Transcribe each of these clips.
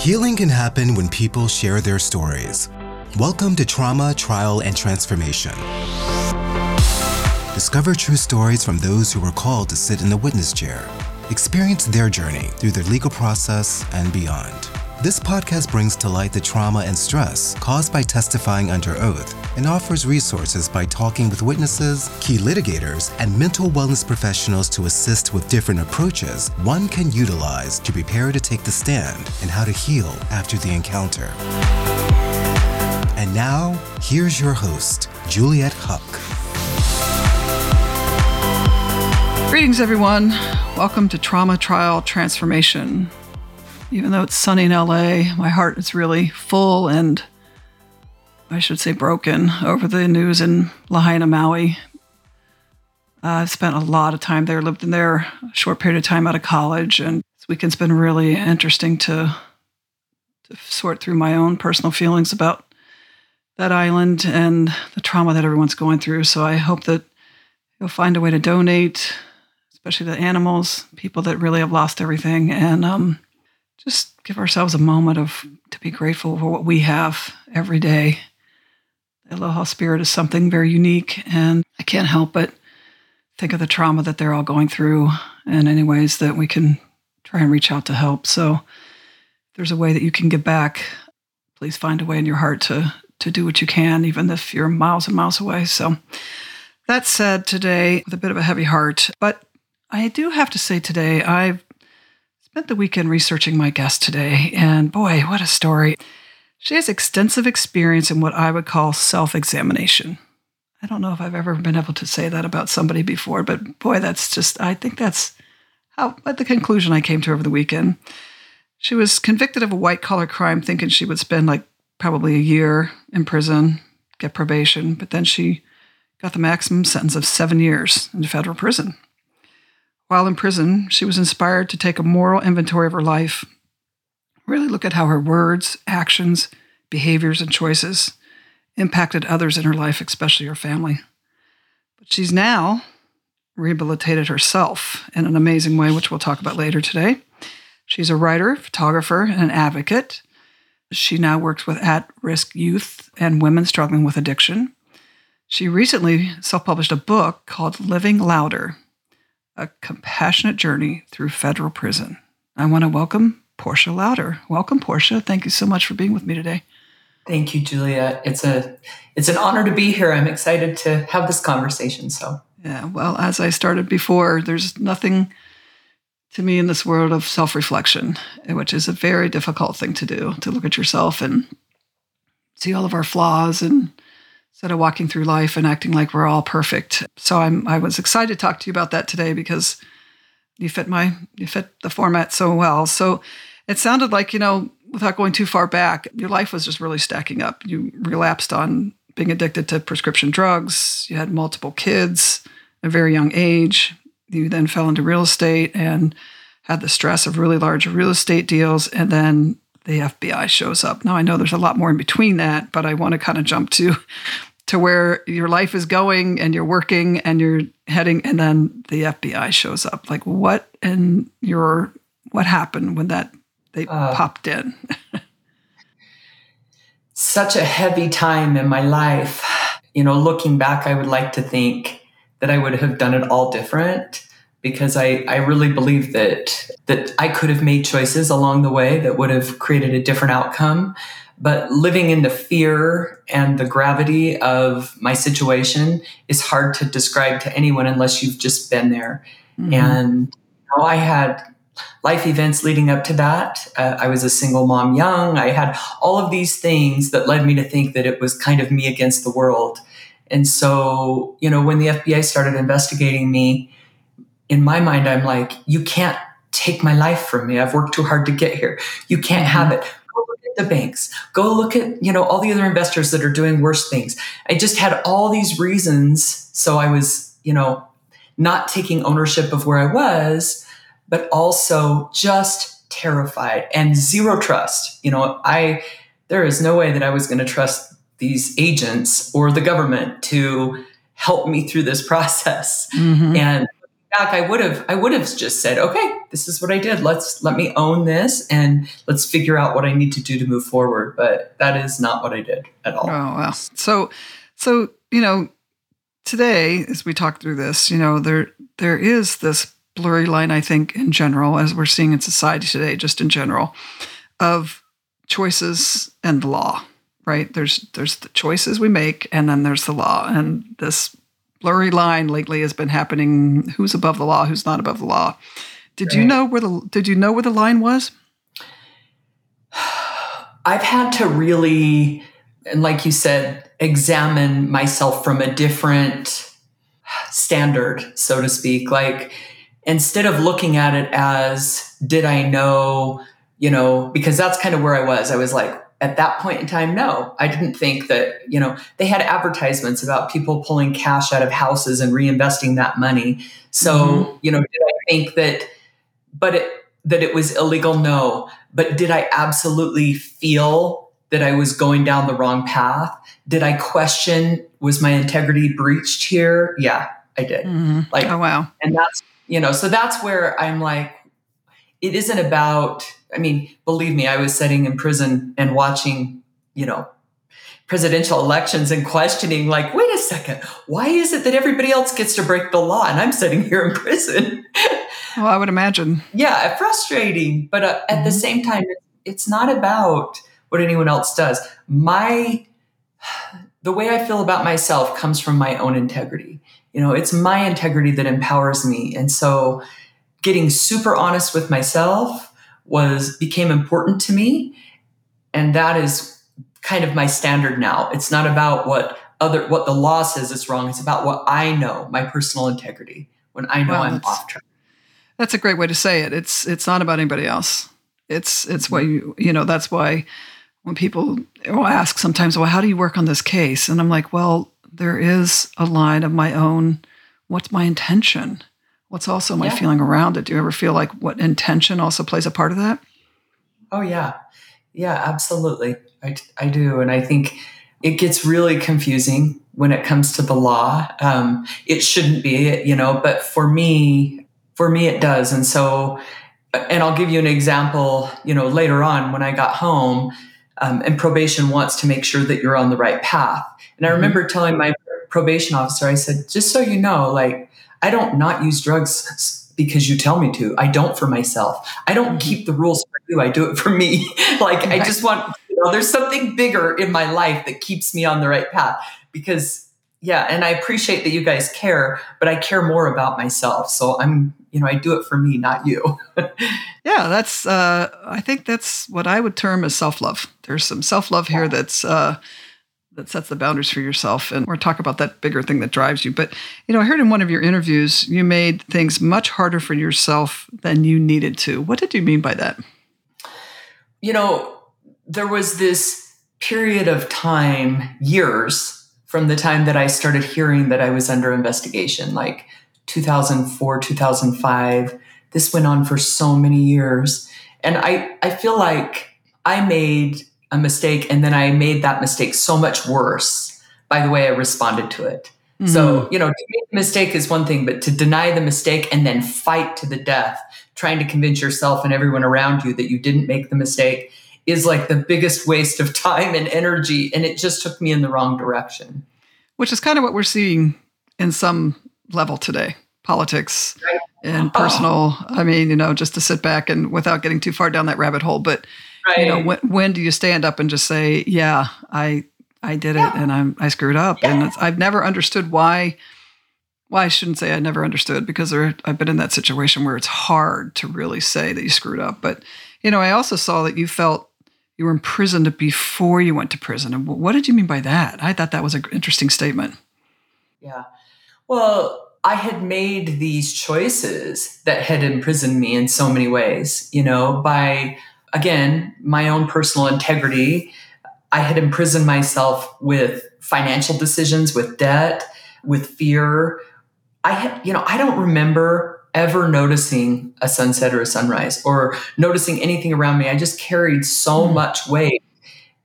Healing can happen when people share their stories. Welcome to Trauma, Trial, and Transformation. Discover true stories from those who were called to sit in the witness chair. Experience their journey through the legal process and beyond. This podcast brings to light the trauma and stress caused by testifying under oath and offers resources by talking with witnesses, key litigators, and mental wellness professionals to assist with different approaches one can utilize to prepare to take the stand and how to heal after the encounter. And now, here's your host, Juliet Huck. Greetings, everyone. Welcome to Trauma Trial Transformation even though it's sunny in LA, my heart is really full and I should say broken over the news in Lahaina, Maui. Uh, I've spent a lot of time there, lived in there a short period of time out of college, and this weekend's been really interesting to to sort through my own personal feelings about that island and the trauma that everyone's going through. So I hope that you'll find a way to donate, especially the animals, people that really have lost everything, and um, just give ourselves a moment of to be grateful for what we have every day. Aloha spirit is something very unique, and I can't help but think of the trauma that they're all going through, and any ways that we can try and reach out to help. So, there's a way that you can give back, please find a way in your heart to to do what you can, even if you're miles and miles away. So, that said, today with a bit of a heavy heart, but I do have to say today I've Spent the weekend researching my guest today, and boy, what a story. She has extensive experience in what I would call self examination. I don't know if I've ever been able to say that about somebody before, but boy, that's just, I think that's how, at the conclusion I came to over the weekend. She was convicted of a white collar crime, thinking she would spend like probably a year in prison, get probation, but then she got the maximum sentence of seven years in federal prison. While in prison, she was inspired to take a moral inventory of her life, really look at how her words, actions, behaviors, and choices impacted others in her life, especially her family. But she's now rehabilitated herself in an amazing way, which we'll talk about later today. She's a writer, photographer, and an advocate. She now works with at risk youth and women struggling with addiction. She recently self published a book called Living Louder a compassionate journey through federal prison. I want to welcome Portia Louder. Welcome, Portia. Thank you so much for being with me today. Thank you, Julia. It's a it's an honor to be here. I'm excited to have this conversation. So yeah, well, as I started before, there's nothing to me in this world of self-reflection, which is a very difficult thing to do, to look at yourself and see all of our flaws and instead of walking through life and acting like we're all perfect. So I'm I was excited to talk to you about that today because you fit my you fit the format so well. So it sounded like, you know, without going too far back, your life was just really stacking up. You relapsed on being addicted to prescription drugs. You had multiple kids at a very young age. You then fell into real estate and had the stress of really large real estate deals and then the FBI shows up. Now I know there's a lot more in between that, but I want to kind of jump to to where your life is going and you're working and you're heading and then the FBI shows up. Like what and your what happened when that they uh, popped in? such a heavy time in my life. You know, looking back, I would like to think that I would have done it all different because I, I really believe that that I could have made choices along the way that would have created a different outcome. But living in the fear and the gravity of my situation is hard to describe to anyone unless you've just been there. Mm-hmm. And you know, I had life events leading up to that. Uh, I was a single mom young. I had all of these things that led me to think that it was kind of me against the world. And so, you know, when the FBI started investigating me, in my mind, I'm like, you can't take my life from me. I've worked too hard to get here. You can't have it. Go look at the banks. Go look at, you know, all the other investors that are doing worse things. I just had all these reasons. So I was, you know, not taking ownership of where I was, but also just terrified and zero trust. You know, I, there is no way that I was going to trust these agents or the government to help me through this process. Mm-hmm. And back, I would have I would have just said, okay, this is what I did. Let's let me own this and let's figure out what I need to do to move forward. But that is not what I did at all. Oh wow. So so, you know, today as we talk through this, you know, there there is this blurry line, I think, in general, as we're seeing in society today, just in general, of choices and the law. Right? There's there's the choices we make and then there's the law. And this blurry line lately has been happening. Who's above the law? Who's not above the law? Did right. you know where the Did you know where the line was? I've had to really, and like you said, examine myself from a different standard, so to speak. Like instead of looking at it as, did I know, you know, because that's kind of where I was. I was like, at that point in time, no, I didn't think that, you know, they had advertisements about people pulling cash out of houses and reinvesting that money. So, mm-hmm. you know, did I think that, but it, that it was illegal? No. But did I absolutely feel that I was going down the wrong path? Did I question, was my integrity breached here? Yeah, I did. Mm-hmm. Like, oh, wow. And that's, you know, so that's where I'm like, it isn't about, I mean, believe me, I was sitting in prison and watching, you know, presidential elections and questioning, like, wait a second, why is it that everybody else gets to break the law and I'm sitting here in prison? well, I would imagine. Yeah, frustrating. But uh, at mm-hmm. the same time, it's not about what anyone else does. My, the way I feel about myself comes from my own integrity. You know, it's my integrity that empowers me. And so getting super honest with myself was became important to me. And that is kind of my standard now. It's not about what other what the law says is wrong. It's about what i know my personal integrity when i know well, i'm off track. That's a great way to say it. It's it's not about anybody else. It's it's mm-hmm. what you you know that's why when people will ask sometimes well how do you work on this case? And i'm like well there is a line of my own what's my intention What's also my yeah. feeling around it? Do you ever feel like what intention also plays a part of that? Oh, yeah. Yeah, absolutely. I, I do. And I think it gets really confusing when it comes to the law. Um, it shouldn't be, you know, but for me, for me, it does. And so, and I'll give you an example, you know, later on when I got home, um, and probation wants to make sure that you're on the right path. And I mm-hmm. remember telling my probation officer, I said, just so you know, like, I don't not use drugs because you tell me to. I don't for myself. I don't mm-hmm. keep the rules for you. I do it for me. like I just want, you know, there's something bigger in my life that keeps me on the right path because yeah, and I appreciate that you guys care, but I care more about myself. So I'm, you know, I do it for me, not you. yeah, that's uh I think that's what I would term as self-love. There's some self-love here that's uh that sets the boundaries for yourself. And we're talking about that bigger thing that drives you. But, you know, I heard in one of your interviews, you made things much harder for yourself than you needed to. What did you mean by that? You know, there was this period of time, years from the time that I started hearing that I was under investigation, like 2004, 2005. This went on for so many years. And I, I feel like I made a mistake and then I made that mistake so much worse by the way I responded to it. Mm-hmm. So, you know, to make a mistake is one thing, but to deny the mistake and then fight to the death, trying to convince yourself and everyone around you that you didn't make the mistake is like the biggest waste of time and energy. And it just took me in the wrong direction. Which is kind of what we're seeing in some level today politics right. and oh. personal. Oh. I mean, you know, just to sit back and without getting too far down that rabbit hole, but Right. You know, when, when do you stand up and just say, "Yeah, I I did it and I'm I screwed up." Yeah. And I've never understood why. Well, I shouldn't say I never understood because there, I've been in that situation where it's hard to really say that you screwed up. But you know, I also saw that you felt you were imprisoned before you went to prison. And what did you mean by that? I thought that was an interesting statement. Yeah. Well, I had made these choices that had imprisoned me in so many ways, you know, by again, my own personal integrity. I had imprisoned myself with financial decisions, with debt, with fear. I had, you know, I don't remember ever noticing a sunset or a sunrise or noticing anything around me. I just carried so mm. much weight.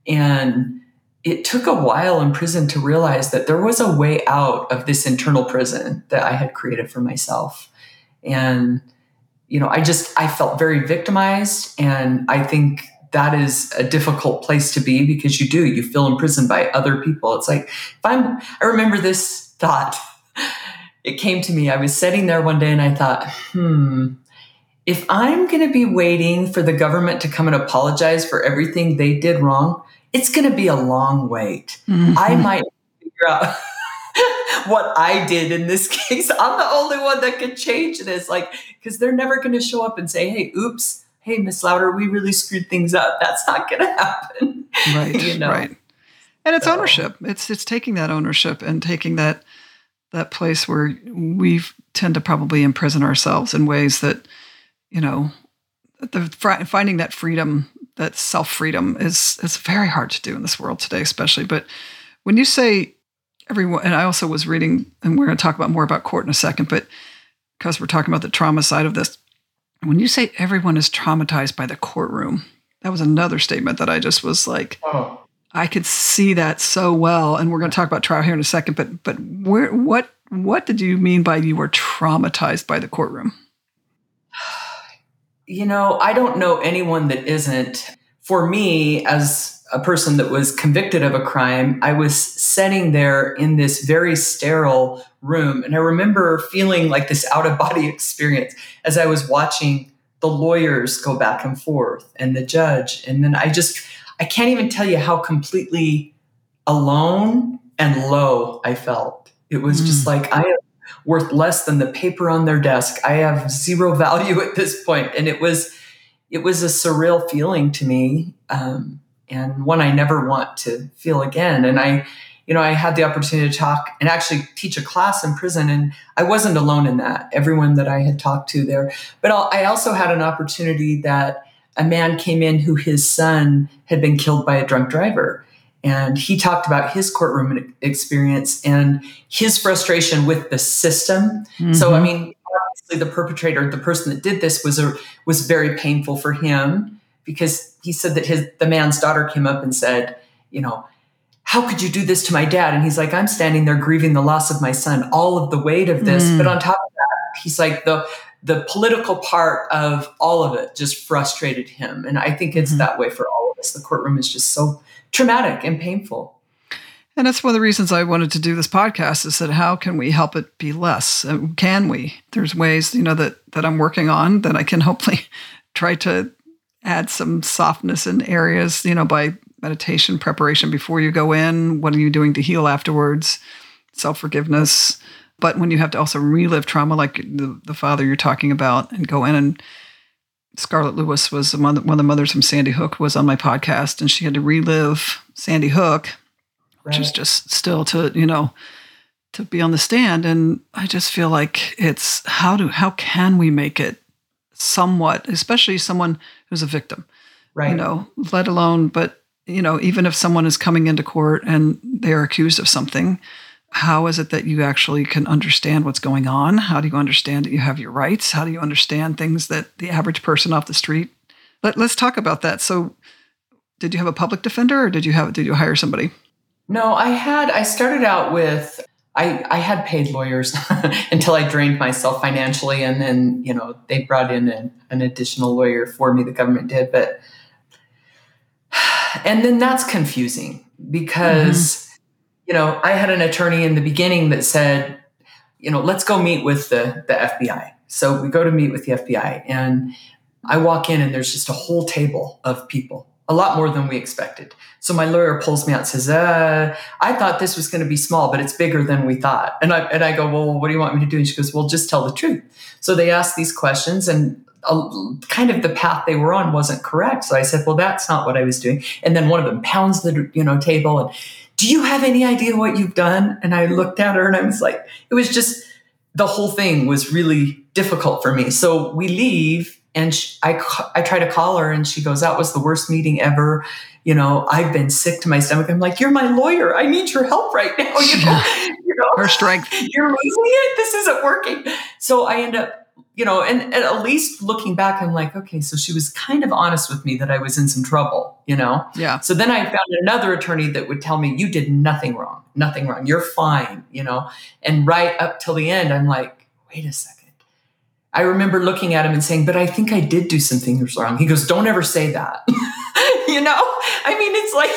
And it took a while in prison to realize that there was a way out of this internal prison that I had created for myself. And, you know, I just, I felt very victimized. And I think that is a difficult place to be because you do, you feel imprisoned by other people. It's like, if I'm, I remember this thought, it came to me. I was sitting there one day and I thought, hmm, if I'm going to be waiting for the government to come and apologize for everything they did wrong, it's going to be a long wait. Mm-hmm. I might figure out what I did in this case. I'm the only one that could change this. Like, because they're never going to show up and say, hey, oops, hey, Miss Louder, we really screwed things up. That's not going to happen. Right. you know? Right. And it's so. ownership. It's it's taking that ownership and taking that that place where we tend to probably imprison ourselves in ways that, you know, the finding that freedom, that self freedom, is is very hard to do in this world today, especially. But when you say everyone, and I also was reading, and we're going to talk about more about court in a second, but because we're talking about the trauma side of this, when you say everyone is traumatized by the courtroom, that was another statement that I just was like, oh. I could see that so well. And we're going to talk about trial here in a second. But but where what what did you mean by you were traumatized by the courtroom? You know, I don't know anyone that isn't. For me, as a person that was convicted of a crime, I was sitting there in this very sterile room. And I remember feeling like this out of body experience as I was watching the lawyers go back and forth and the judge. And then I just, I can't even tell you how completely alone and low I felt. It was mm. just like, I am worth less than the paper on their desk. I have zero value at this point. And it was, it was a surreal feeling to me. Um, and one I never want to feel again. And I, you know, I had the opportunity to talk and actually teach a class in prison, and I wasn't alone in that. Everyone that I had talked to there, but I also had an opportunity that a man came in who his son had been killed by a drunk driver. And he talked about his courtroom experience and his frustration with the system. Mm-hmm. So, I mean, obviously, the perpetrator, the person that did this, was a was very painful for him because he said that his the man's daughter came up and said, you know, how could you do this to my dad? And he's like, I'm standing there grieving the loss of my son, all of the weight of this. Mm. But on top of that, he's like the the political part of all of it just frustrated him. And I think it's mm-hmm. that way for all of us. The courtroom is just so traumatic and painful. And that's one of the reasons I wanted to do this podcast is that how can we help it be less? Uh, can we? There's ways, you know, that that I'm working on that I can hopefully try to add some softness in areas, you know, by meditation preparation before you go in. What are you doing to heal afterwards? Self forgiveness. But when you have to also relive trauma, like the, the father you're talking about, and go in and Scarlett Lewis was one of the mothers from Sandy Hook was on my podcast, and she had to relive Sandy Hook, right. which is just still to you know to be on the stand. And I just feel like it's how do how can we make it somewhat, especially someone who's a victim. Right. You know, let alone, but, you know, even if someone is coming into court and they are accused of something, how is it that you actually can understand what's going on? How do you understand that you have your rights? How do you understand things that the average person off the street? Let, let's talk about that. So, did you have a public defender or did you have did you hire somebody? No, I had I started out with I, I had paid lawyers until I drained myself financially, and then you know they brought in an, an additional lawyer for me. The government did, but and then that's confusing because mm-hmm. You know I had an attorney in the beginning that said, you know, let's go meet with the the FBI. So we go to meet with the FBI, and I walk in, and there's just a whole table of people a lot more than we expected. So my lawyer pulls me out and says, uh, I thought this was going to be small, but it's bigger than we thought. And I, and I go, well, what do you want me to do? And she goes, well, just tell the truth. So they asked these questions and kind of the path they were on wasn't correct. So I said, well, that's not what I was doing. And then one of them pounds the, you know, table and, do you have any idea what you've done? And I looked at her and I was like, it was just, the whole thing was really difficult for me. So we leave and she, I, I try to call her and she goes, that was the worst meeting ever. You know, I've been sick to my stomach. I'm like, you're my lawyer. I need your help right now. You know, you know her strength. You're losing it. This isn't working. So I end up, you know, and, and at least looking back, I'm like, okay, so she was kind of honest with me that I was in some trouble, you know? Yeah. So then I found another attorney that would tell me, you did nothing wrong, nothing wrong. You're fine, you know? And right up till the end, I'm like, wait a second I remember looking at him and saying, But I think I did do some things wrong. He goes, Don't ever say that. you know? I mean, it's like,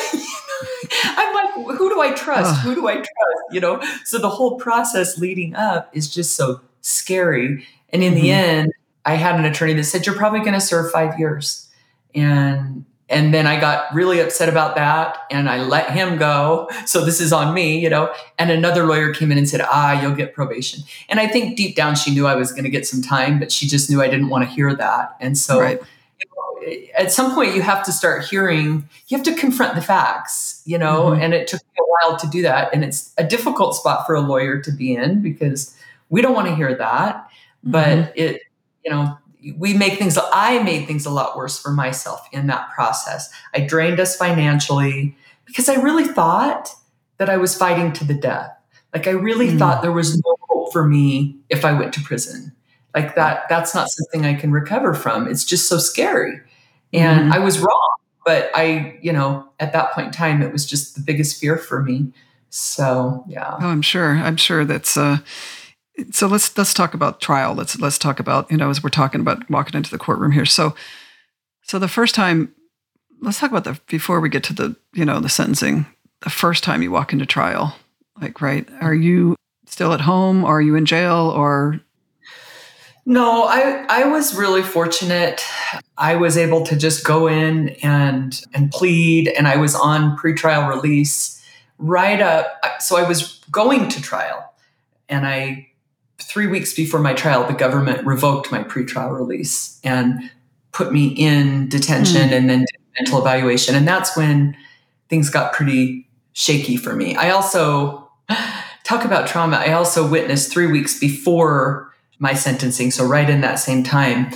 I'm like, who do I trust? Who do I trust? You know? So the whole process leading up is just so scary. And in mm-hmm. the end, I had an attorney that said, You're probably going to serve five years. And and then I got really upset about that and I let him go. So this is on me, you know. And another lawyer came in and said, Ah, you'll get probation. And I think deep down she knew I was going to get some time, but she just knew I didn't want to hear that. And so right. you know, at some point you have to start hearing, you have to confront the facts, you know. Mm-hmm. And it took me a while to do that. And it's a difficult spot for a lawyer to be in because we don't want to hear that. Mm-hmm. But it, you know, we make things i made things a lot worse for myself in that process. I drained us financially because i really thought that i was fighting to the death. Like i really mm. thought there was no hope for me if i went to prison. Like that that's not something i can recover from. It's just so scary. And mm. i was wrong but i you know at that point in time it was just the biggest fear for me. So yeah. Oh i'm sure. I'm sure that's uh so let's let's talk about trial. Let's let's talk about you know as we're talking about walking into the courtroom here. So so the first time, let's talk about the before we get to the you know the sentencing. The first time you walk into trial, like right, are you still at home? Or are you in jail? Or no, I I was really fortunate. I was able to just go in and and plead, and I was on pretrial release right up. So I was going to trial, and I three weeks before my trial, the government revoked my pretrial release and put me in detention mm. and then mental evaluation. And that's when things got pretty shaky for me. I also talk about trauma. I also witnessed three weeks before my sentencing, so right in that same time,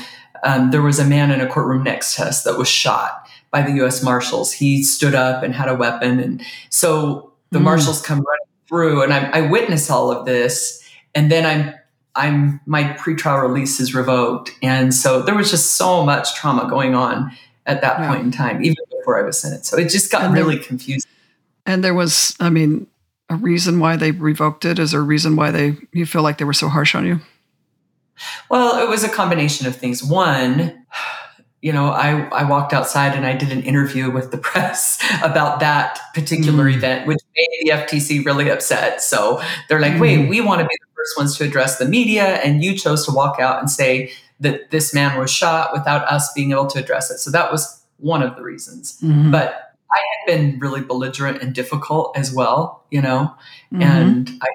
um, there was a man in a courtroom next to us that was shot by the U.S. Marshals. He stood up and had a weapon, and so the mm. marshals come running through, and I, I witness all of this, and then I'm I'm my pretrial release is revoked, and so there was just so much trauma going on at that yeah. point in time, even before I was sentenced. So it just got and really there, confusing. And there was, I mean, a reason why they revoked it. Is there a reason why they you feel like they were so harsh on you? Well, it was a combination of things. One, you know, I, I walked outside and I did an interview with the press about that particular mm. event, which made the FTC really upset. So they're like, mm. wait, we want to be first ones to address the media, and you chose to walk out and say that this man was shot without us being able to address it. So that was one of the reasons. Mm-hmm. But I had been really belligerent and difficult as well, you know, mm-hmm. and I,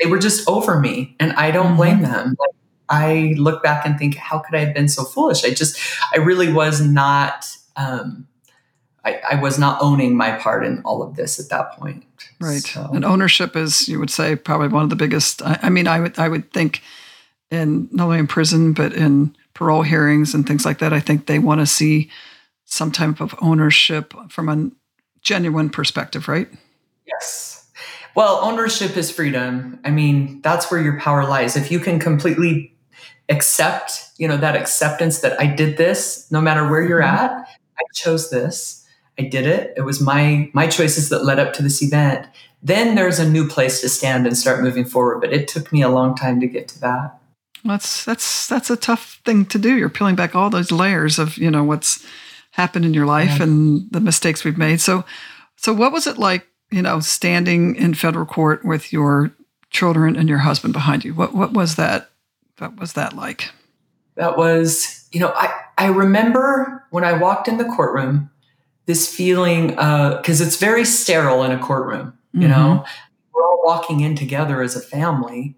they were just over me, and I don't mm-hmm. blame them. Like, I look back and think, how could I have been so foolish? I just, I really was not. Um, I, I, was not owning my part in all of this at that point. Right. So. And ownership is, you would say, probably one of the biggest. I, I, mean, I would I would think in not only in prison but in parole hearings and things like that. I think they want to see some type of ownership from a genuine perspective, right? Yes. Well, ownership is freedom. I mean, that's where your power lies. If you can completely accept, you know, that acceptance that I did this, no matter where you're mm-hmm. at, I chose this I did it. It was my my choices that led up to this event. Then there's a new place to stand and start moving forward. But it took me a long time to get to that. That's that's that's a tough thing to do. You're peeling back all those layers of you know what's happened in your life yeah. and the mistakes we've made. So so what was it like? You know, standing in federal court with your children and your husband behind you. What what was that? What was that like? That was you know I I remember when I walked in the courtroom this feeling because uh, it's very sterile in a courtroom you mm-hmm. know we're all walking in together as a family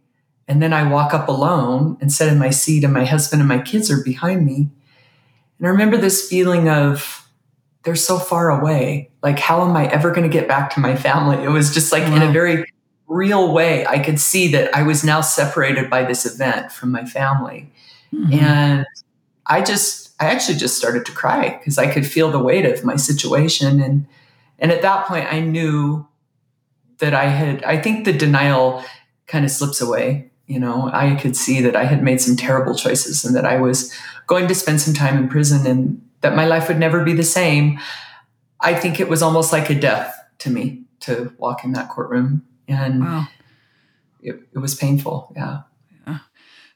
and then i walk up alone and sit in my seat and my husband and my kids are behind me and i remember this feeling of they're so far away like how am i ever going to get back to my family it was just like wow. in a very real way i could see that i was now separated by this event from my family mm-hmm. and i just I actually just started to cry because I could feel the weight of my situation. And, and at that point, I knew that I had, I think the denial kind of slips away. You know, I could see that I had made some terrible choices and that I was going to spend some time in prison and that my life would never be the same. I think it was almost like a death to me to walk in that courtroom. And wow. it, it was painful. Yeah. Yeah.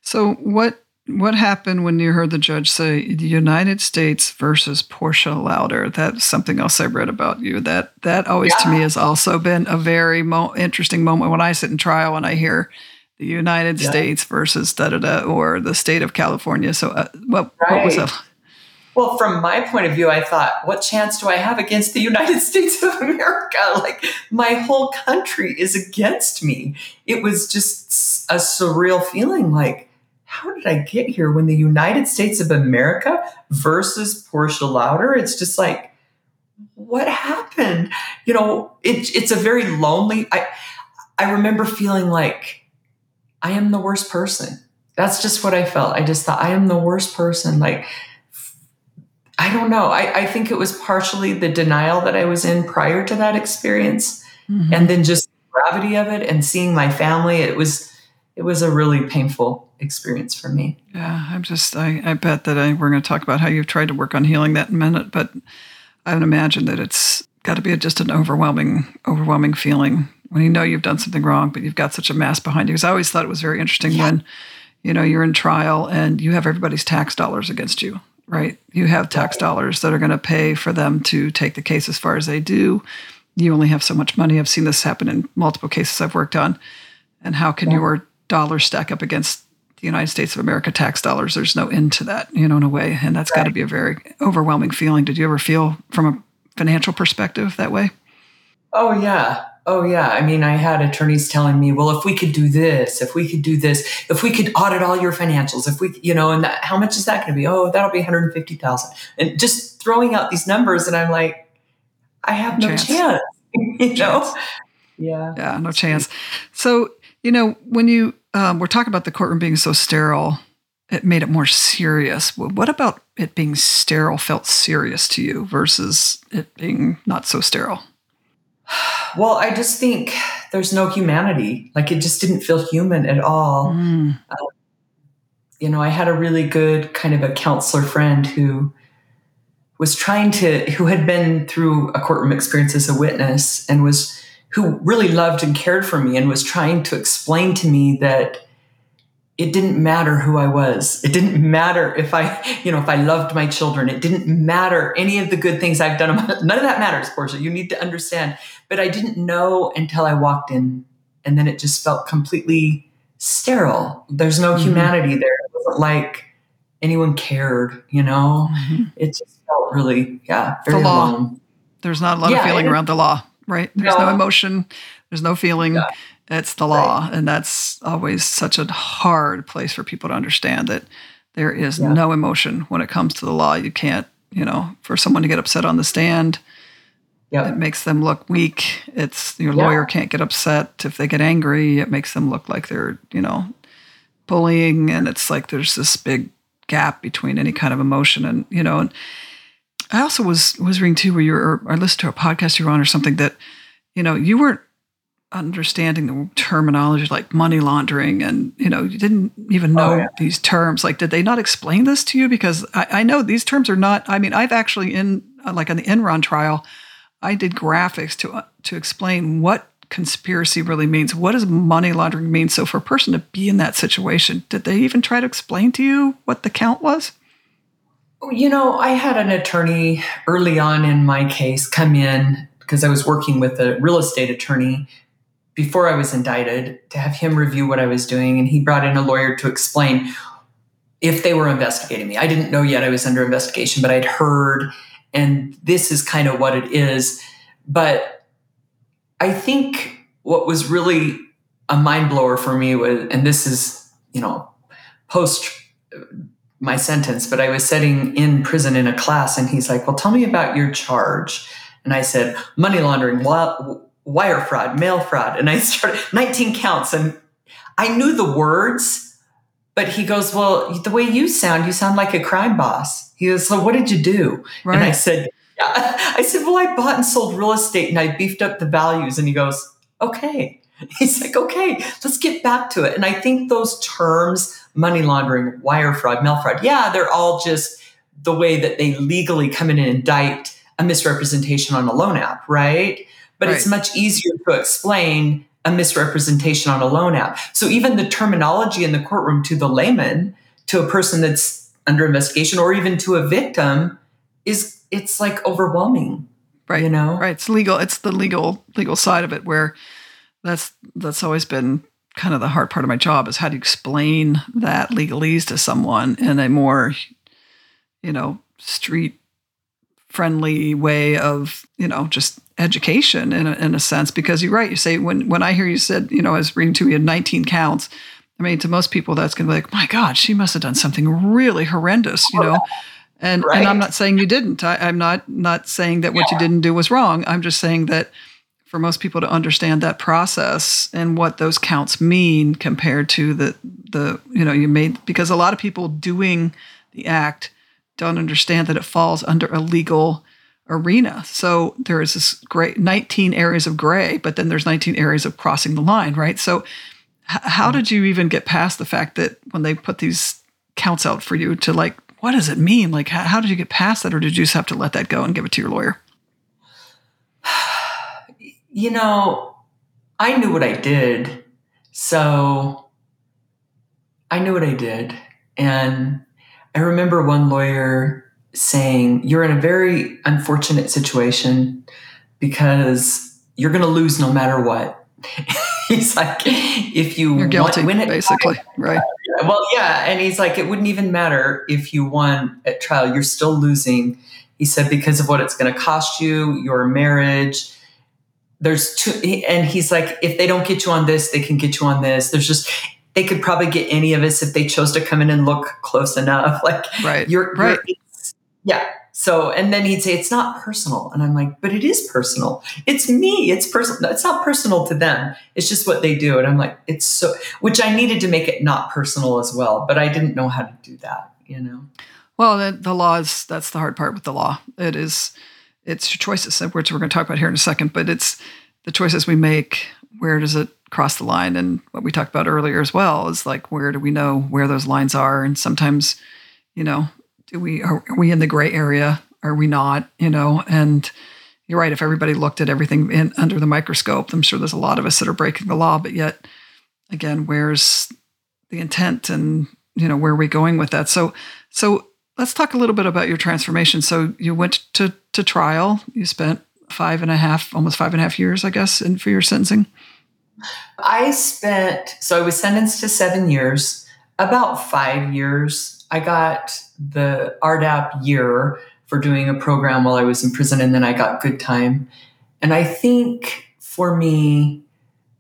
So, what what happened when you heard the judge say the United States versus Portia Louder? That's something else I read about you. That that always yeah. to me has also been a very mo- interesting moment when I sit in trial and I hear the United yeah. States versus da da da or the state of California. So, uh, what, right. what was that? Well, from my point of view, I thought, what chance do I have against the United States of America? Like, my whole country is against me. It was just a surreal feeling like, how did I get here when the United States of America versus Portia Louder? It's just like, what happened? You know, it, it's a very lonely. I I remember feeling like I am the worst person. That's just what I felt. I just thought I am the worst person. Like I don't know. I, I think it was partially the denial that I was in prior to that experience, mm-hmm. and then just the gravity of it and seeing my family. It was it was a really painful experience for me. Yeah, I'm just I, I bet that I, we're going to talk about how you've tried to work on healing that in a minute, but I would imagine that it's got to be just an overwhelming overwhelming feeling when you know you've done something wrong, but you've got such a mass behind you. Because I always thought it was very interesting yeah. when you know you're in trial and you have everybody's tax dollars against you right? You have tax dollars that are going to pay for them to take the case as far as they do. You only have so much money. I've seen this happen in multiple cases I've worked on. And how can yeah. your dollars stack up against the United States of America tax dollars? There's no end to that, you know, in a way. And that's right. got to be a very overwhelming feeling. Did you ever feel from a financial perspective that way? Oh, yeah. Oh, yeah. I mean, I had attorneys telling me, well, if we could do this, if we could do this, if we could audit all your financials, if we, you know, and that, how much is that going to be? Oh, that'll be 150,000. And just throwing out these numbers. And I'm like, I have no chance. chance you know? Yeah. Yeah, no chance. So, you know, when you um, we're talking about the courtroom being so sterile, it made it more serious. What about it being sterile felt serious to you versus it being not so sterile? Well, I just think there's no humanity. Like it just didn't feel human at all. Mm. Uh, you know, I had a really good kind of a counselor friend who was trying to, who had been through a courtroom experience as a witness and was, who really loved and cared for me and was trying to explain to me that it didn't matter who I was. It didn't matter if I, you know, if I loved my children. It didn't matter any of the good things I've done. None of that matters, Portia. You need to understand. But I didn't know until I walked in, and then it just felt completely sterile. There's no mm-hmm. humanity there. It wasn't like anyone cared. You know, mm-hmm. it just felt really, yeah, very the law. Alone. There's not a lot yeah, of feeling around the law, right? There's no, no emotion. There's no feeling. Yeah it's the law. Right. And that's always such a hard place for people to understand that there is yeah. no emotion when it comes to the law. You can't, you know, for someone to get upset on the stand, yep. it makes them look weak. It's your yeah. lawyer can't get upset. If they get angry, it makes them look like they're, you know, bullying. And it's like there's this big gap between any kind of emotion and, you know, and I also was was reading too where you were, or I listened to a podcast you were on or something that, you know, you weren't understanding the terminology like money laundering and you know you didn't even know oh, yeah. these terms. Like did they not explain this to you? Because I, I, know these terms are not i mean i've actually in like on the enron trial i did graphics to uh, to explain what conspiracy really means. What does money laundering mean? So for a person to be in that situation did they even try to explain to you what the count was you know i had an attorney early on in my case come in because i was working with a real estate attorney before I was indicted to have him review what I was doing. And he brought in a lawyer to explain if they were investigating me. I didn't know yet I was under investigation, but I'd heard, and this is kind of what it is. But I think what was really a mind blower for me was, and this is, you know, post my sentence, but I was sitting in prison in a class and he's like, Well, tell me about your charge. And I said, Money laundering. Wire fraud, mail fraud. And I started 19 counts and I knew the words, but he goes, Well, the way you sound, you sound like a crime boss. He goes, So what did you do? Right. And I said, yeah. I said, Well, I bought and sold real estate and I beefed up the values. And he goes, Okay. He's like, Okay, let's get back to it. And I think those terms, money laundering, wire fraud, mail fraud, yeah, they're all just the way that they legally come in and indict a misrepresentation on a loan app, right? but right. it's much easier to explain a misrepresentation on a loan app. So even the terminology in the courtroom to the layman to a person that's under investigation or even to a victim is it's like overwhelming right you know right it's legal it's the legal legal side of it where that's that's always been kind of the hard part of my job is how to explain that legalese to someone in a more you know street friendly way of you know just education in a, in a sense because you're right you say when when i hear you said you know i was reading to me had 19 counts i mean to most people that's going to be like my god she must have done something really horrendous you know and right. and i'm not saying you didn't I, am not not saying that what yeah. you didn't do was wrong i'm just saying that for most people to understand that process and what those counts mean compared to the the you know you made because a lot of people doing the act don't understand that it falls under a legal arena. So there is this great 19 areas of gray, but then there's 19 areas of crossing the line, right? So h- how mm-hmm. did you even get past the fact that when they put these counts out for you to like, what does it mean? Like, how, how did you get past that? Or did you just have to let that go and give it to your lawyer? You know, I knew what I did. So I knew what I did. And I remember one lawyer saying, You're in a very unfortunate situation because you're going to lose no matter what. he's like, if you you're guilty, win it, basically, right? Well, yeah, and he's like, it wouldn't even matter if you won at trial; you're still losing. He said because of what it's going to cost you, your marriage. There's two, and he's like, if they don't get you on this, they can get you on this. There's just they could probably get any of us if they chose to come in and look close enough. Like, right, you're right, you're, yeah. So, and then he'd say, it's not personal. And I'm like, but it is personal. It's me. It's personal. It's not personal to them. It's just what they do. And I'm like, it's so, which I needed to make it not personal as well, but I didn't know how to do that, you know? Well, the, the law is, that's the hard part with the law. It is, it's your choices, which we're going to talk about here in a second, but it's the choices we make. Where does it cross the line? And what we talked about earlier as well is like, where do we know where those lines are? And sometimes, you know, do we are, we in the gray area? Are we not? You know, and you're right. If everybody looked at everything in, under the microscope, I'm sure there's a lot of us that are breaking the law. But yet, again, where's the intent, and you know, where are we going with that? So, so let's talk a little bit about your transformation. So you went to to trial. You spent five and a half, almost five and a half years, I guess, in for your sentencing. I spent so I was sentenced to seven years. About five years, I got the RDAP year for doing a program while I was in prison, and then I got good time. And I think for me,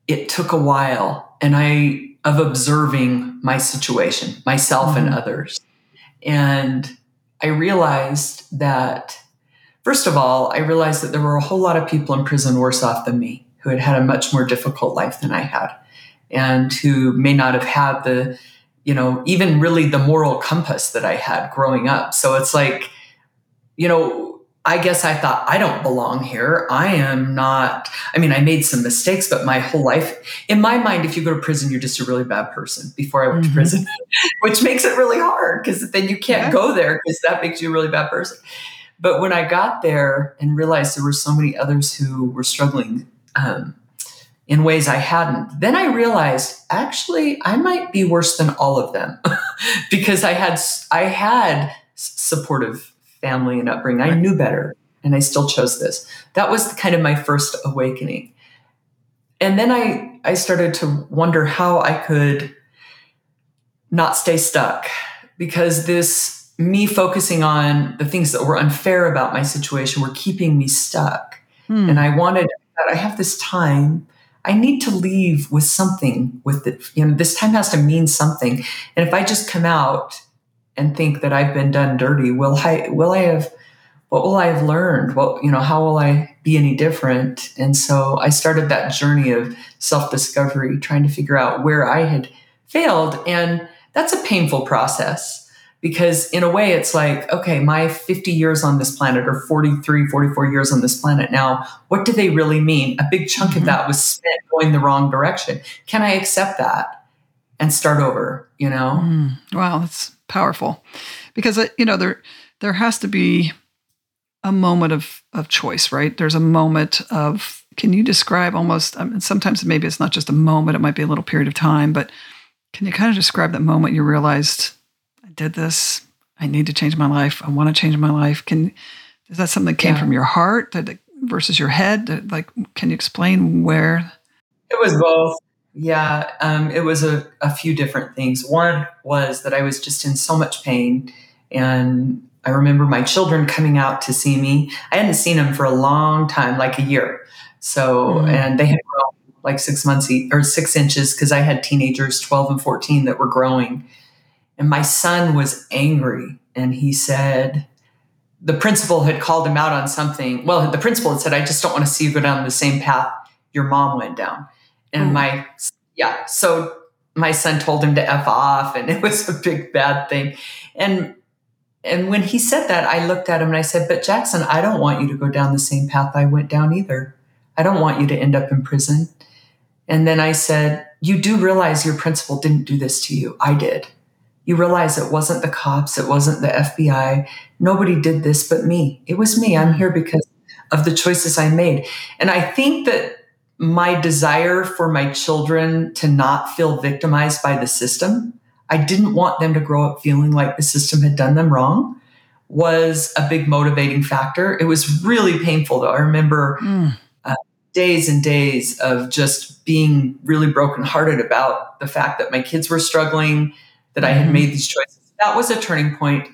it took a while, and I of observing my situation, myself mm-hmm. and others. And I realized that, first of all, I realized that there were a whole lot of people in prison worse off than me who had had a much more difficult life than I had and who may not have had the you know, even really the moral compass that I had growing up. So it's like, you know, I guess I thought I don't belong here. I am not. I mean, I made some mistakes, but my whole life, in my mind, if you go to prison, you're just a really bad person before I went mm-hmm. to prison, which makes it really hard because then you can't yeah. go there because that makes you a really bad person. But when I got there and realized there were so many others who were struggling, um, in ways I hadn't. Then I realized actually I might be worse than all of them because I had I had supportive family and upbringing. I knew better and I still chose this. That was kind of my first awakening. And then I I started to wonder how I could not stay stuck because this me focusing on the things that were unfair about my situation were keeping me stuck. Hmm. And I wanted I have this time I need to leave with something with it. You know, this time has to mean something. And if I just come out and think that I've been done dirty, will I will I have what will I have learned? Well, you know, how will I be any different? And so I started that journey of self-discovery, trying to figure out where I had failed. And that's a painful process because in a way it's like okay my 50 years on this planet or 43 44 years on this planet now what do they really mean? A big chunk mm-hmm. of that was spent going the wrong direction. Can i accept that and start over you know? Mm. wow that's powerful. Because uh, you know there there has to be a moment of of choice right? There's a moment of can you describe almost I mean, sometimes maybe it's not just a moment it might be a little period of time but can you kind of describe that moment you realized did this. I need to change my life. I want to change my life. Can is that something that came Yeah. from your heart that, versus your head? That, Like, can you explain where? It was both. Yeah, um, it was a, a few different things. One was that I was just in so much pain. And I remember my children coming out to see me. I hadn't seen them for a long time, like a year. So, Mhm. and they had grown like six months e- or six inches because I had teenagers, 12 and 14, that were growing. And my son was angry and he said, the principal had called him out on something. Well, the principal had said, I just don't want to see you go down the same path your mom went down. And Mm. my, yeah, so my son told him to F off and it was a big bad thing. And and when he said that, I looked at him and I said, But Jackson, I don't want you to go down the same path I went down either. I don't want you to end up in prison. And then I said, You do realize your principal didn't do this to you. I did. You realize it wasn't the cops, it wasn't the FBI. Nobody did this but me. It was me. I'm here because of the choices I made. And I think that my desire for my children to not feel victimized by the system, I didn't want them to grow up feeling like the system had done them wrong, was a big motivating factor. It was really painful though. I remember Mm. days and days of just being really brokenhearted about the fact that my kids were struggling, that I had Mhm. made these choices. That was a turning point.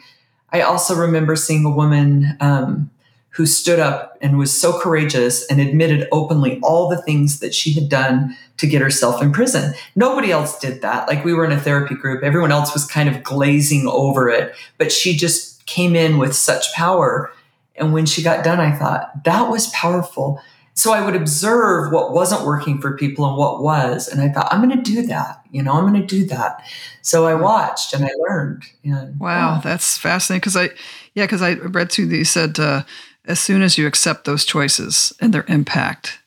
I also remember seeing a woman um, who stood up and was so courageous and admitted openly all the things that she had done to get herself in prison. Nobody else did that. Like we were in a therapy group, everyone else was kind of glazing over it, but she just came in with such power. And when she got done, I thought, that was powerful. So I would observe what wasn't working for people and what was. And I thought, I'm going to do that. You know, I'm going to do that. So I watched and I learned. And Wow, that's fascinating. Because I, yeah, because I read too that you said uh, as soon as you accept those choices and their impact,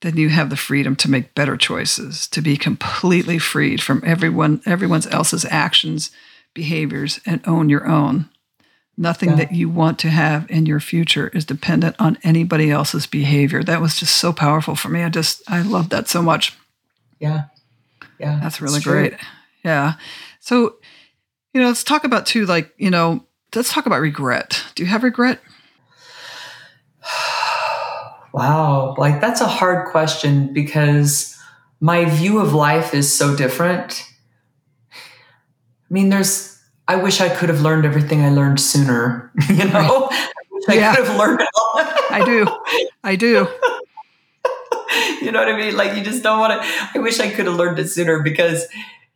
then you have the freedom to make better choices, to be completely freed from everyone, everyone else's actions, behaviors, and own your own. Nothing Yeah. that you want to have in your future is dependent on anybody else's behavior. That was just so powerful for me. I just, I love that so much. yeah. Yeah. That's really great. Yeah. So, you know, let's talk about too, like, you know, let's talk about regret. Do you have regret? Wow. Like that's a hard question because my view of life is so different. I mean, there's, I wish I could have learned everything I learned sooner. You know, I wish I Yeah. could have learned. I do. I do. you know what I mean? Like you just don't want to. I wish I could have learned it sooner because,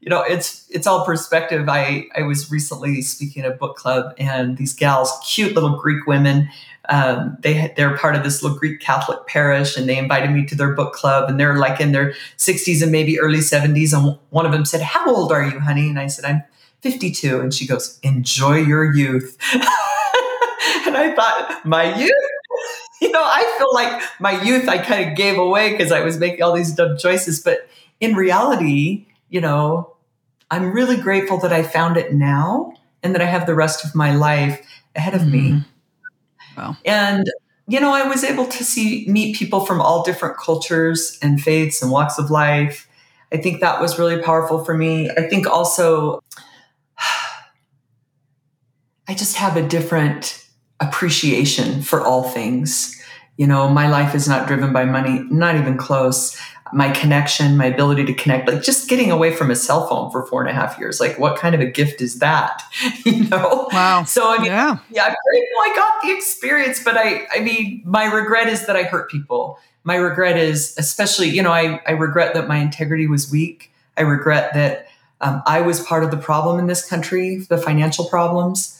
you know, it's it's all perspective. I I was recently speaking at a book club, and these gals, cute little Greek women, um, they they're part of this little Greek Catholic parish, and they invited me to their book club, and they're like in their sixties and maybe early seventies. And one of them said, "How old are you, honey?" And I said, "I'm 52," and she goes, "Enjoy your youth." and I thought, my youth you know, I feel like my youth I kind of gave away because I was making all these dumb choices. But in reality, you know, I'm really grateful that I found it now and that I have the rest of my life ahead of me. Mhm. Wow. And you know, I was able to see meet people from all different cultures and faiths and walks of life. I think that was really powerful for me. I think also I just have a different appreciation for all things. You know, my life is not driven by money, not even close. My connection, my ability to connect, like just getting away from a cell phone for four and a half years, like what kind of a gift is that? you know? Wow. So I mean, Yeah. yeah, I'm grateful I got the experience, but I, I mean, my regret is that I hurt people. My regret is, especially, you know, I, I regret that my integrity was weak. I regret that um, I was part of the problem in this country, the financial problems.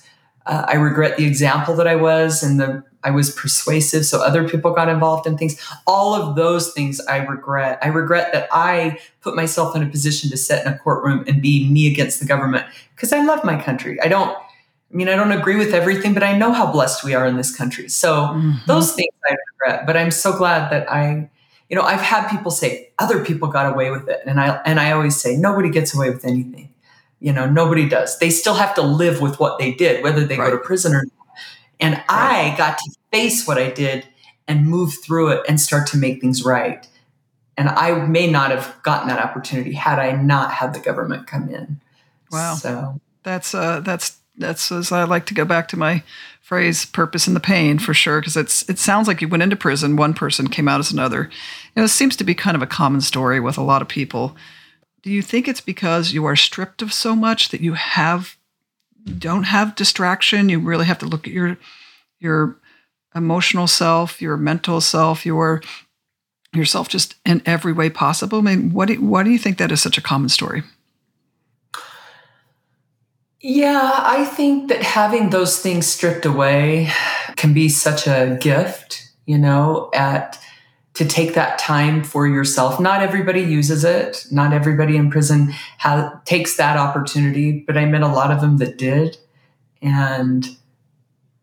Uh, I regret the example that I was, and the I was persuasive, so other people got involved in things. All of those things I regret. I regret that I put myself in a position to sit in a courtroom and be me against the government because I love my country. I don't. I mean, I don't agree with everything, but I know how blessed we are in this country. So Mhm. those things I regret, but I'm so glad that I, you know, I've had people say other people got away with it, and I and I always say nobody gets away with anything. You know, nobody does. They still have to live with what they did, whether they go to prison or not. And I got to face what I did and move through it and start to make things right. And I may not have gotten that opportunity had I not had the government come in. Wow. So That's uh, that's that's as I like to go back to my phrase "purpose in the pain" for sure, because it's it sounds like you went into prison, one person came out as another. You know, it seems to be kind of a common story with a lot of people. Do you think it's because you are stripped of so much that you have don't have distraction? You really have to look at your your emotional self, your mental self, your yourself just in every way possible. I mean, what do, why do you think that is such a common story? Yeah, I think that having those things stripped away can be such a gift, you know, at to take that time for yourself. Not everybody uses it. Not everybody in prison has, takes that opportunity, but I met a lot of them that did. And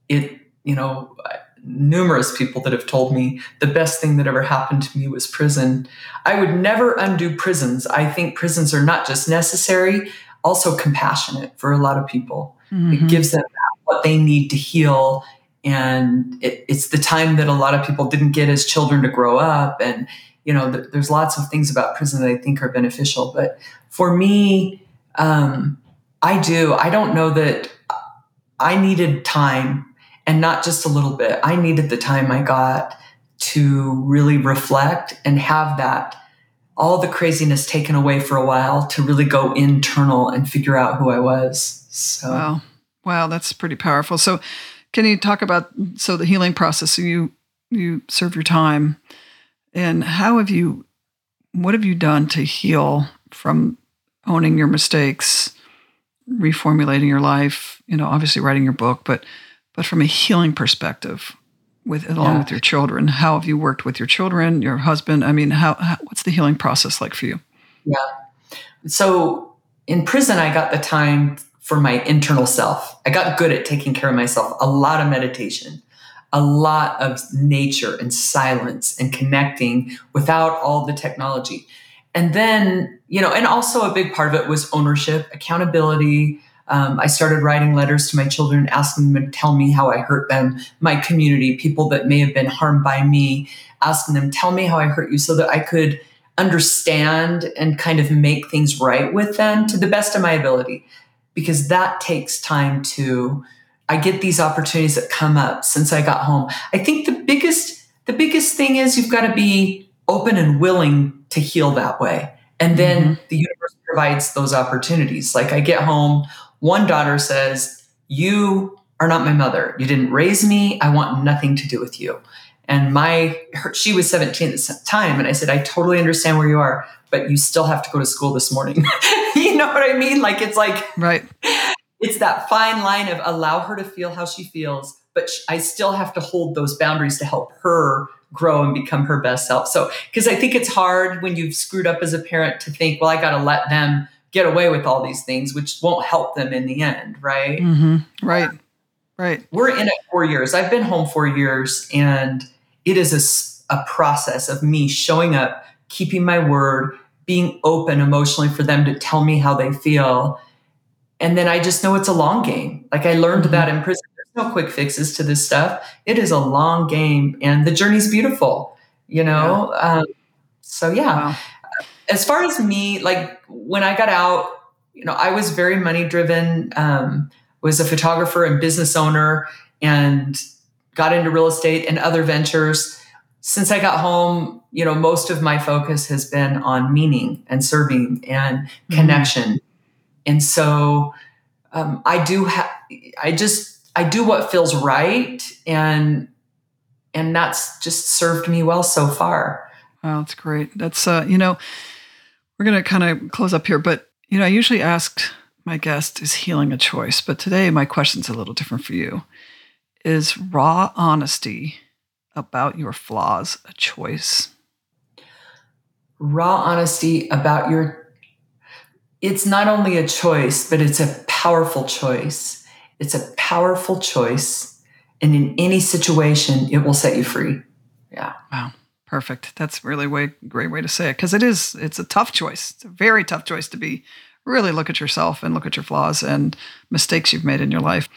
it, you know, numerous people that have told me the best thing that ever happened to me was prison. I would never undo prisons. I think prisons are not just necessary, also compassionate for a lot of people. Mm-hmm. It gives them what they need to heal. And it, it's the time that a lot of people didn't get as children to grow up. And, you know, th- there's lots of things about prison that I think are beneficial. But for me, um, I do. I don't know that I needed time and not just a little bit. I needed the time I got to really reflect and have that all the craziness taken away for a while to really go internal and figure out who I was. So Wow. Wow, that's pretty powerful. So can you talk about so the healing process so you you serve your time and how have you what have you done to heal from owning your mistakes, reformulating your life, you know, obviously writing your book, but but from a healing perspective with along yeah. with your children how have you worked with your children your husband? I mean how, how, what's the healing process like for you? Yeah. So in prison i got the time for my internal self. I got good at taking care of myself. A lot of meditation a lot of nature and silence and connecting without all the technology. And then you know and also a big part of it was ownership accountability. Um, I started writing letters to my children, asking them to tell me how I hurt them, my community, people that may have been harmed by me, asking them, tell me how I hurt you so that I could understand and kind of make things right with them to the best of my ability. Because that takes time to, I get these opportunities that come up since I got home. I think the biggest, the biggest thing is you've got to be open and willing to heal that way. And then mm-hmm. the universe provides those opportunities. Like I get home, one daughter says, You are not my mother. You didn't raise me. I want nothing to do with you. And my, her, she was 17 at the time. And I said, I totally understand where you are, but you still have to go to school this morning. you know what I mean? Like, it's like, right. It's that fine line of allow her to feel how she feels, but I still have to hold those boundaries to help her grow and become her best self. So, because I think it's hard when you've screwed up as a parent to think, well, I got to let them get away with all these things, which won't help them in the end, right? Mm-hmm. Right. Right. We're in it four years. I've been home four years, and it is a, a process of me showing up, keeping my word, being open emotionally for them to tell me how they feel. And then I just know it's a long game. Like I learned mm-hmm. that in prison. There's no quick fixes to this stuff. It is a long game, and the journey's beautiful, you know? Yeah. Um, so, yeah. Wow as far as me, like when I got out, you know, I was very money driven. Um, was a photographer and business owner, and got into real estate and other ventures. Since I got home, you know, most of my focus has been on meaning and serving and mm-hmm. connection. And so um, I do have, I just, I do what feels right. And, and that's just served me well so far. Wow, that's great. That's, uh, you know, we're going to kind of close up here, but you know, I usually ask my guest, is healing a choice? But today my question's a little different for you. Is raw honesty about your flaws a choice? Raw honesty about your it's not only a choice, but it's a powerful choice. It's a powerful choice. And in any situation, it will set you free. Yeah. Wow. Perfect. That's really way great way to say it because it is it's a tough choice. It's a very tough choice to be really look at yourself and look at your flaws and mistakes you've made in your life.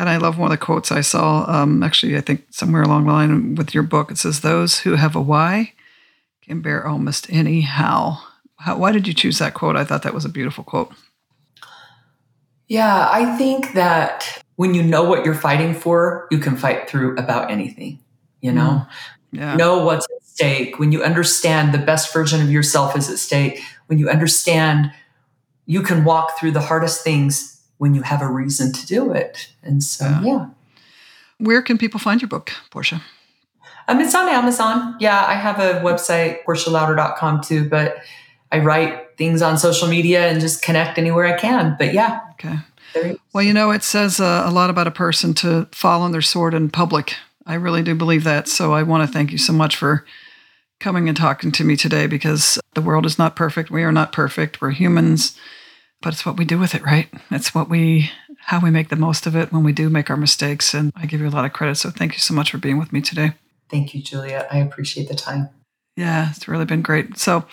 And I love one of the quotes I saw. Um, actually, I think somewhere along the line with your book, it says, "Those who have a why can bear almost any how." how why did you choose that quote? I thought that was a beautiful quote. Yeah, I think that when you know what you're fighting for, you can fight through about anything, you know? Mm. Yeah. Know what's at stake. When you understand the best version of yourself is at stake, when you understand you can walk through the hardest things when you have a reason to do it. And so, Yeah. yeah. Where can people find your book, Portia? Um, it's on Amazon. Yeah, I have a website, portialouder.com too, but I write things on social media and just connect anywhere I can. But yeah, Okay. Well, you know, it says uh, a lot about a person to fall on their sword in public. I really do believe that. So I want to thank you so much for coming and talking to me today because the world is not perfect. We are not perfect. We're humans, but it's what we do with it, right? It's what we, how we make the most of it when we do make our mistakes. And I give you a lot of credit. So thank you so much for being with me today. Thank you, Julia. I appreciate the time. Yeah, it's really been great. So, all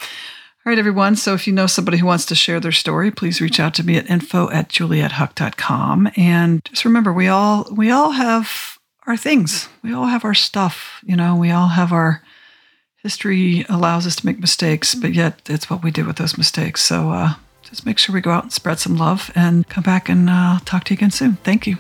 right, everyone. So if you know somebody who wants to share their story, please reach out to me at info at juliethuck.com. And just remember, we all we all have our things. We all have our stuff. You know, we all have our history allows us to make mistakes, but yet it's what we do with those mistakes. So uh, just make sure we go out and spread some love and come back and uh, talk to you again soon. Thank you.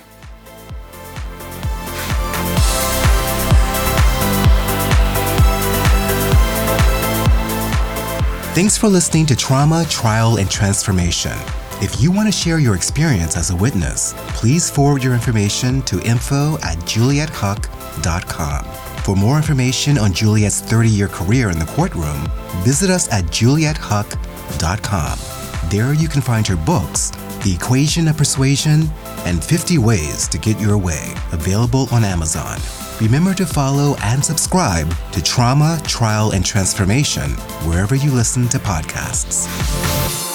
Thanks for listening to Trauma, Trial, and Transformation. If you want to share your experience as a witness, please forward your information to info at juliethuck.com. For more information on Juliet's 30 year career in the courtroom, visit us at juliethuck.com. There you can find her books, The Equation of Persuasion and 50 Ways to Get Your Way, available on Amazon. Remember to follow and subscribe to Trauma, Trial, and Transformation wherever you listen to podcasts.